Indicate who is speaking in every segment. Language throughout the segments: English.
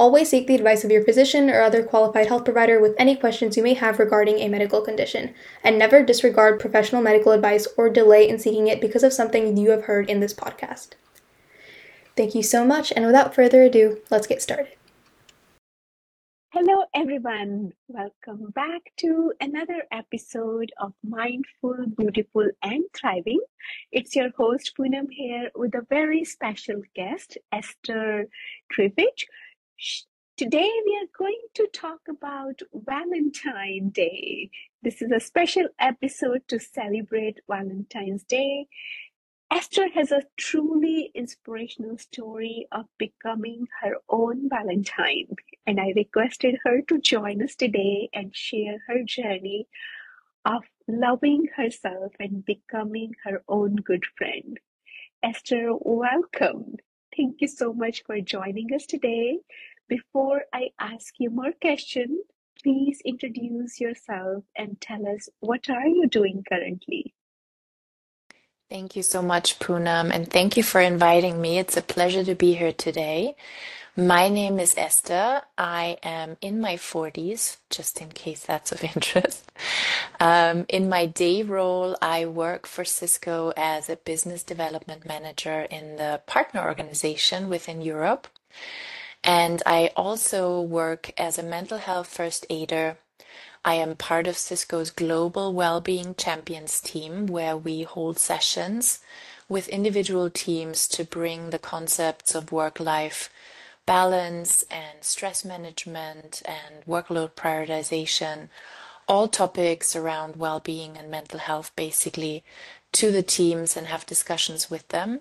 Speaker 1: Always seek the advice of your physician or other qualified health provider with any questions you may have regarding a medical condition, and never disregard professional medical advice or delay in seeking it because of something you have heard in this podcast. Thank you so much, and without further ado, let's get started.
Speaker 2: Hello, everyone. Welcome back to another episode of Mindful, Beautiful, and Thriving. It's your host, Punam, here with a very special guest, Esther Trifich. Today we are going to talk about Valentine's Day. This is a special episode to celebrate Valentine's Day. Esther has a truly inspirational story of becoming her own Valentine, and I requested her to join us today and share her journey of loving herself and becoming her own good friend. Esther, welcome. Thank you so much for joining us today. Before I ask you more questions, please introduce yourself and tell us what are you doing currently?
Speaker 3: Thank you so much, Punam, and thank you for inviting me. It's a pleasure to be here today. My name is Esther. I am in my 40s, just in case that's of interest. Um, in my day role, I work for Cisco as a business development manager in the partner organization within Europe. And I also work as a mental health first aider. I am part of Cisco's Global Wellbeing Champions team, where we hold sessions with individual teams to bring the concepts of work life balance and stress management and workload prioritization, all topics around well being and mental health, basically, to the teams and have discussions with them.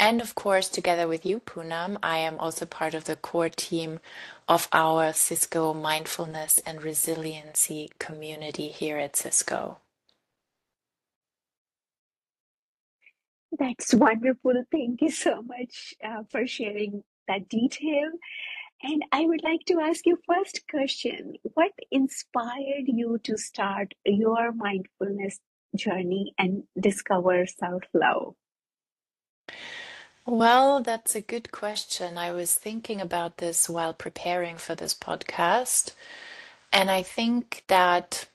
Speaker 3: And of course, together with you, Punam, I am also part of the core team of our Cisco mindfulness and resiliency community here at Cisco.
Speaker 2: That's wonderful. Thank you so much uh, for sharing that detail. And I would like to ask you first question, what inspired you to start your mindfulness journey and discover self-love?
Speaker 3: Well, that's a good question. I was thinking about this while preparing for this podcast. And I think that,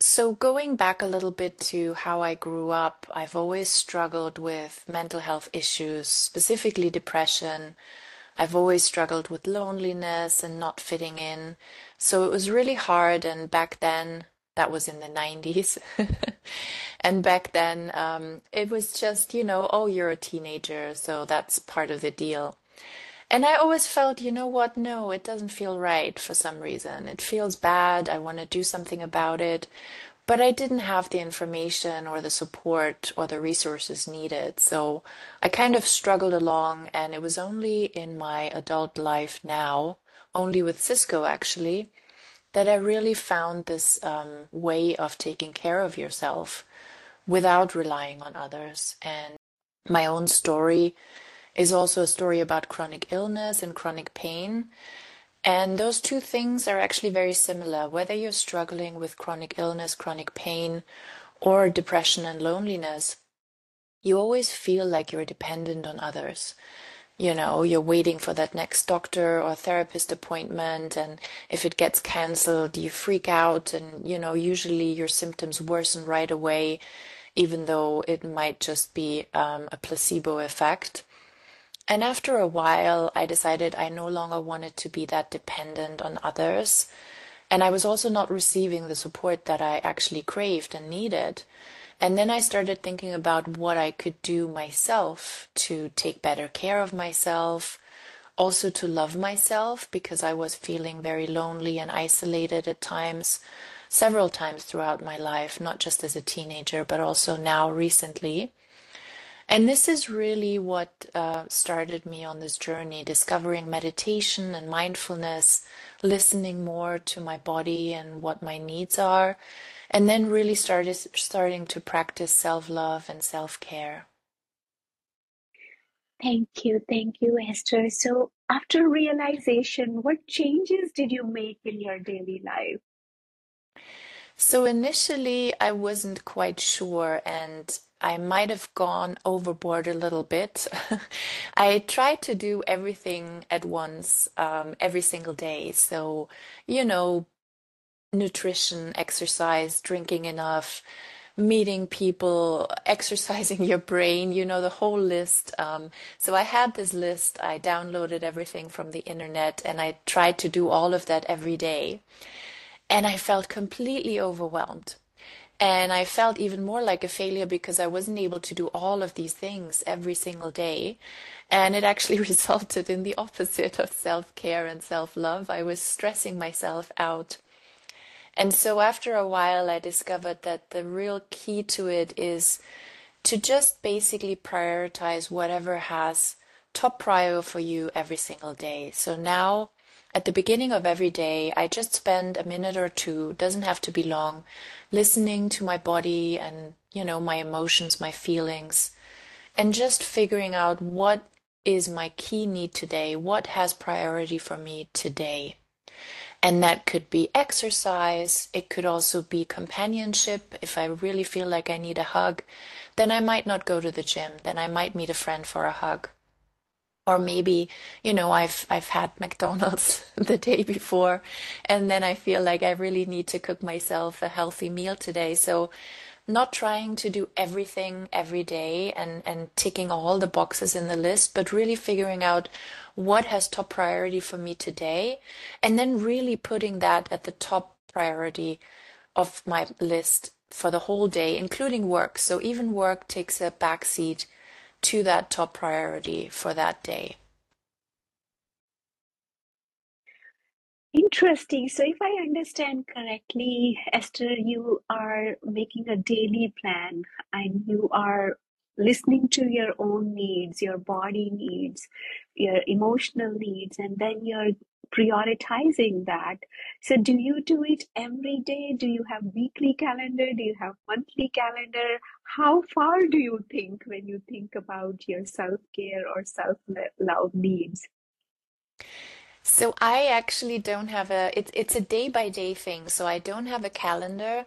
Speaker 3: so going back a little bit to how I grew up, I've always struggled with mental health issues, specifically depression. I've always struggled with loneliness and not fitting in. So it was really hard. And back then, that was in the 90s. and back then, um, it was just, you know, oh, you're a teenager, so that's part of the deal. And I always felt, you know what? No, it doesn't feel right for some reason. It feels bad. I want to do something about it. But I didn't have the information or the support or the resources needed. So I kind of struggled along, and it was only in my adult life now, only with Cisco actually, that I really found this um, way of taking care of yourself without relying on others. And my own story is also a story about chronic illness and chronic pain. And those two things are actually very similar. Whether you're struggling with chronic illness, chronic pain, or depression and loneliness, you always feel like you're dependent on others you know you're waiting for that next doctor or therapist appointment and if it gets cancelled you freak out and you know usually your symptoms worsen right away even though it might just be um, a placebo effect. And after a while i decided i no longer wanted to be that dependent on others. And i was also not receiving the support that i actually craved and needed. And then I started thinking about what I could do myself to take better care of myself, also to love myself because I was feeling very lonely and isolated at times, several times throughout my life, not just as a teenager, but also now recently. And this is really what uh, started me on this journey, discovering meditation and mindfulness, listening more to my body and what my needs are, and then really started starting to practice self-love and self-care.
Speaker 2: Thank you, thank you, Esther. So, after realization, what changes did you make in your daily life?
Speaker 3: So initially, I wasn't quite sure, and I might have gone overboard a little bit. I tried to do everything at once, um, every single day. So, you know, nutrition, exercise, drinking enough, meeting people, exercising your brain, you know, the whole list. Um, so I had this list. I downloaded everything from the internet and I tried to do all of that every day. And I felt completely overwhelmed. And I felt even more like a failure because I wasn't able to do all of these things every single day. And it actually resulted in the opposite of self care and self love. I was stressing myself out. And so after a while, I discovered that the real key to it is to just basically prioritize whatever has top prior for you every single day. So now at the beginning of every day, I just spend a minute or two, doesn't have to be long, listening to my body and, you know, my emotions, my feelings, and just figuring out what is my key need today, what has priority for me today. And that could be exercise. It could also be companionship. If I really feel like I need a hug, then I might not go to the gym. Then I might meet a friend for a hug or maybe you know i've i've had mcdonald's the day before and then i feel like i really need to cook myself a healthy meal today. So not trying to do everything every day and and ticking all the boxes in the list but really figuring out what has top priority for me today and then really putting that at the top priority of my list for the whole day including work. So even work takes a backseat to that top priority for that day.
Speaker 2: Interesting. So, if I understand correctly, Esther, you are making a daily plan and you are listening to your own needs, your body needs, your emotional needs, and then you're prioritizing that. So do you do it every day? Do you have weekly calendar? Do you have monthly calendar? How far do you think when you think about your self-care or self-love needs?
Speaker 3: So I actually don't have a it's it's a day by day thing. So I don't have a calendar.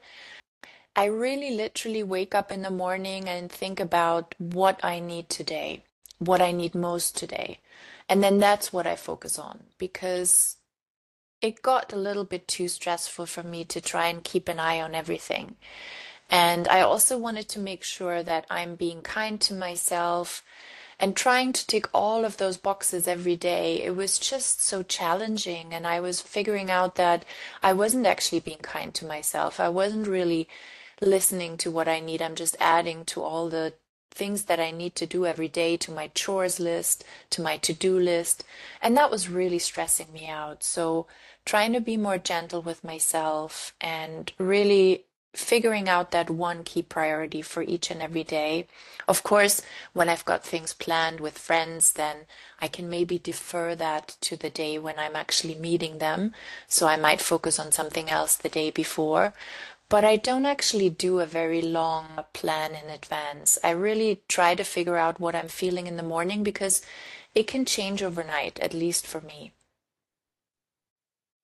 Speaker 3: I really literally wake up in the morning and think about what I need today, what I need most today. And then that's what I focus on because it got a little bit too stressful for me to try and keep an eye on everything. And I also wanted to make sure that I'm being kind to myself and trying to tick all of those boxes every day. It was just so challenging. And I was figuring out that I wasn't actually being kind to myself. I wasn't really listening to what I need. I'm just adding to all the things that I need to do every day to my chores list, to my to do list. And that was really stressing me out. So, trying to be more gentle with myself and really figuring out that one key priority for each and every day. Of course, when I've got things planned with friends, then I can maybe defer that to the day when I'm actually meeting them. So I might focus on something else the day before but I don't actually do a very long plan in advance. I really try to figure out what I'm feeling in the morning because it can change overnight, at least for me.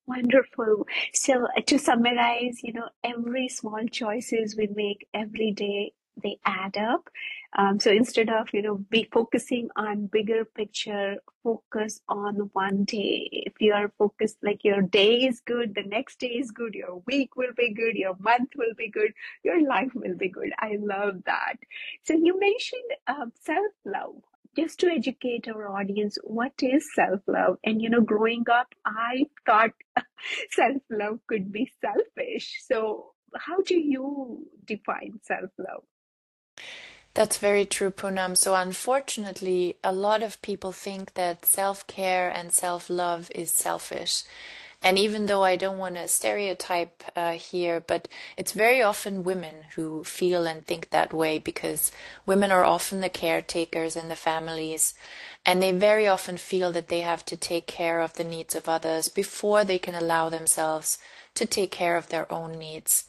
Speaker 2: Wonderful. So uh, to summarize, you know, every small choices we make every day, they add up. Um, so instead of, you know, be focusing on bigger picture, focus on one day. If you are focused, like your day is good, the next day is good, your week will be good, your month will be good, your life will be good. I love that. So you mentioned um, self-love just to educate our audience what is self-love and you know growing up i thought self-love could be selfish so how do you define self-love
Speaker 3: that's very true, Punam. So, unfortunately, a lot of people think that self care and self love is selfish. And even though I don't want to stereotype uh, here, but it's very often women who feel and think that way because women are often the caretakers in the families. And they very often feel that they have to take care of the needs of others before they can allow themselves to take care of their own needs.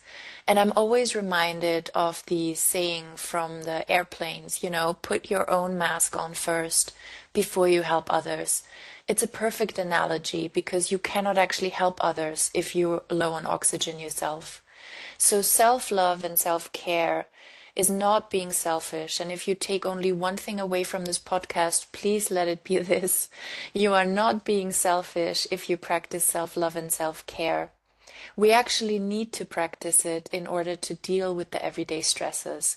Speaker 3: And I'm always reminded of the saying from the airplanes, you know, put your own mask on first before you help others. It's a perfect analogy because you cannot actually help others if you're low on oxygen yourself. So self love and self care is not being selfish. And if you take only one thing away from this podcast, please let it be this. You are not being selfish if you practice self love and self care. We actually need to practice it in order to deal with the everyday stresses.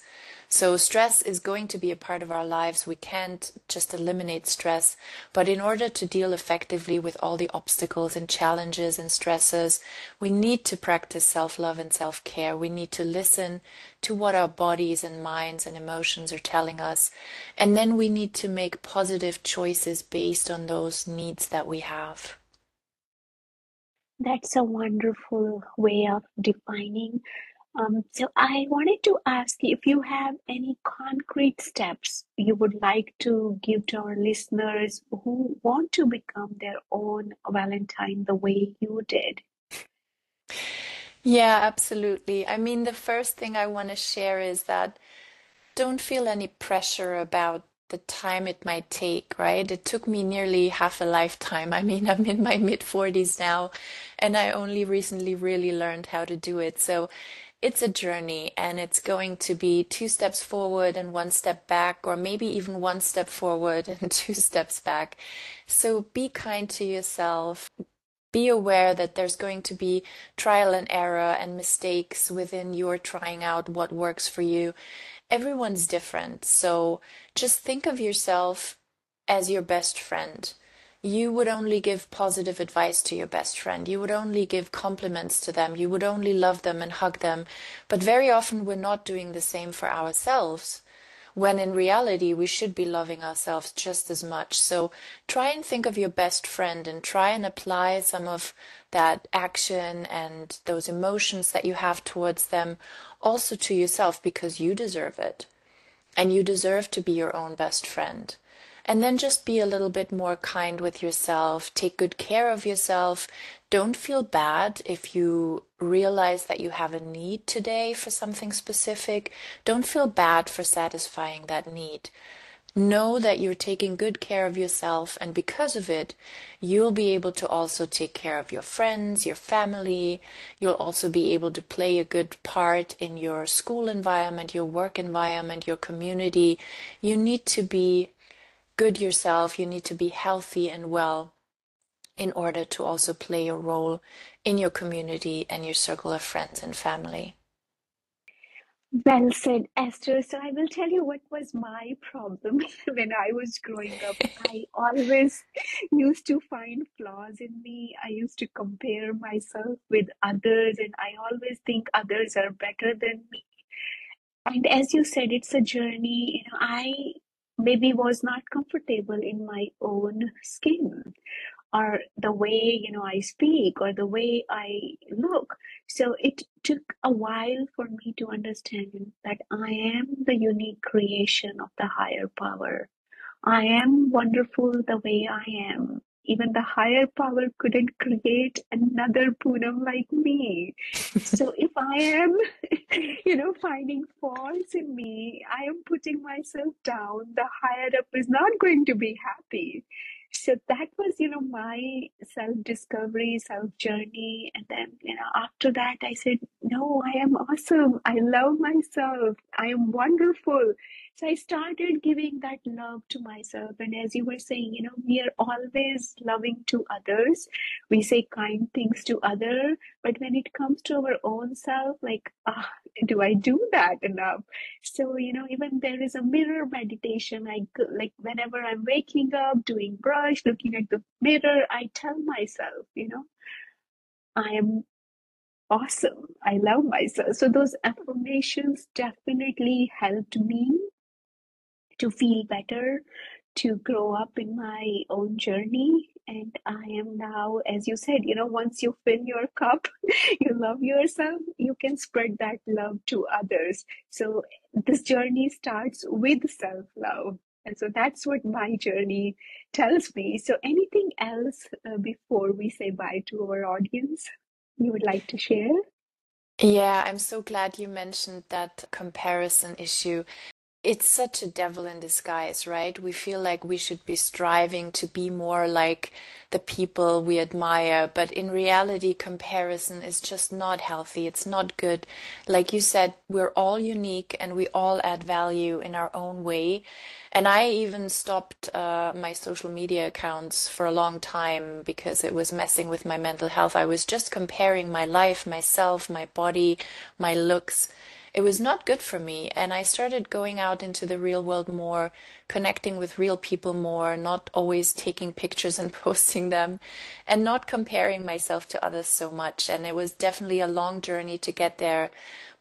Speaker 3: So stress is going to be a part of our lives. We can't just eliminate stress. But in order to deal effectively with all the obstacles and challenges and stresses, we need to practice self-love and self-care. We need to listen to what our bodies and minds and emotions are telling us. And then we need to make positive choices based on those needs that we have.
Speaker 2: That's a wonderful way of defining um, so I wanted to ask if you have any concrete steps you would like to give to our listeners who want to become their own Valentine the way you did.
Speaker 3: Yeah, absolutely. I mean, the first thing I want to share is that don't feel any pressure about the time it might take, right? It took me nearly half a lifetime. I mean, I'm in my mid 40s now, and I only recently really learned how to do it. So it's a journey and it's going to be two steps forward and one step back, or maybe even one step forward and two steps back. So be kind to yourself. Be aware that there's going to be trial and error and mistakes within your trying out what works for you. Everyone's different. So just think of yourself as your best friend you would only give positive advice to your best friend. You would only give compliments to them. You would only love them and hug them. But very often we're not doing the same for ourselves. When in reality, we should be loving ourselves just as much. So try and think of your best friend and try and apply some of that action and those emotions that you have towards them also to yourself because you deserve it. And you deserve to be your own best friend. And then just be a little bit more kind with yourself. Take good care of yourself. Don't feel bad if you realize that you have a need today for something specific. Don't feel bad for satisfying that need. Know that you're taking good care of yourself, and because of it, you'll be able to also take care of your friends, your family. You'll also be able to play a good part in your school environment, your work environment, your community. You need to be good yourself, you need to be healthy and well in order to also play a role in your community and your circle of friends and family.
Speaker 2: Well said, Esther. So I will tell you what was my problem when I was growing up. I always used to find flaws in me. I used to compare myself with others, and I always think others are better than me. And as you said, it's a journey. You know, I maybe was not comfortable in my own skin or the way you know i speak or the way i look so it took a while for me to understand that i am the unique creation of the higher power i am wonderful the way i am even the higher power couldn't create another Punam like me. so if I am, you know, finding faults in me, I am putting myself down, the higher up is not going to be happy. So that was, you know, my self discovery, self journey. And then, you know, after that, I said, no, I am awesome. I love myself. I am wonderful. So I started giving that love to myself. And as you were saying, you know, we are always loving to others. We say kind things to other, but when it comes to our own self, like, ah, do I do that enough? So, you know, even there is a mirror meditation. I like whenever I'm waking up, doing brush, looking at the mirror, I tell myself, you know, I am awesome. I love myself. So those affirmations definitely helped me to feel better, to grow up in my own journey. And I am now, as you said, you know, once you fill your cup, you love yourself, you can spread that love to others. So this journey starts with self love. And so that's what my journey tells me. So, anything else uh, before we say bye to our audience? You would like to share?
Speaker 3: Yeah, I'm so glad you mentioned that comparison issue it's such a devil in disguise, right? We feel like we should be striving to be more like the people we admire, but in reality, comparison is just not healthy. It's not good. Like you said, we're all unique and we all add value in our own way. And I even stopped uh, my social media accounts for a long time because it was messing with my mental health. I was just comparing my life, myself, my body, my looks it was not good for me. And I started going out into the real world more, connecting with real people more, not always taking pictures and posting them, and not comparing myself to others so much. And it was definitely a long journey to get there.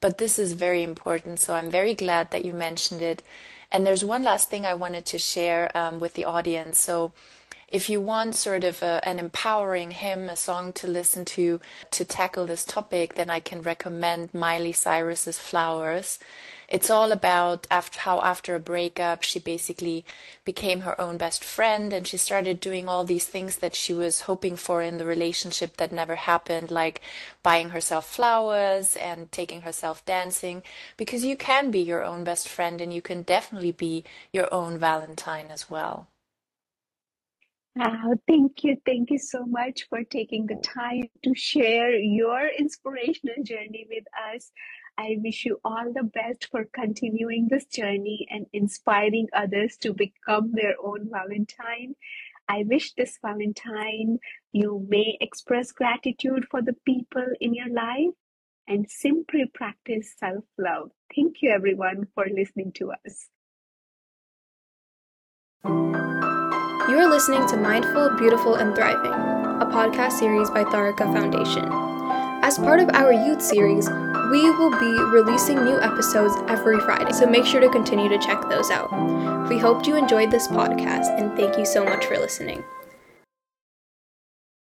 Speaker 3: But this is very important. So I'm very glad that you mentioned it. And there's one last thing I wanted to share um, with the audience. So, if you want sort of a, an empowering hymn, a song to listen to to tackle this topic, then I can recommend Miley Cyrus's Flowers. It's all about after how after a breakup she basically became her own best friend and she started doing all these things that she was hoping for in the relationship that never happened, like buying herself flowers and taking herself dancing, because you can be your own best friend and you can definitely be your own Valentine as well.
Speaker 2: Thank you. Thank you so much for taking the time to share your inspirational journey with us. I wish you all the best for continuing this journey and inspiring others to become their own Valentine. I wish this Valentine you may express gratitude for the people in your life and simply practice self love. Thank you, everyone, for listening to us.
Speaker 1: You are listening to Mindful, Beautiful, and Thriving, a podcast series by Tharaka Foundation. As part of our youth series, we will be releasing new episodes every Friday, so make sure to continue to check those out. We hope you enjoyed this podcast, and thank you so much for listening.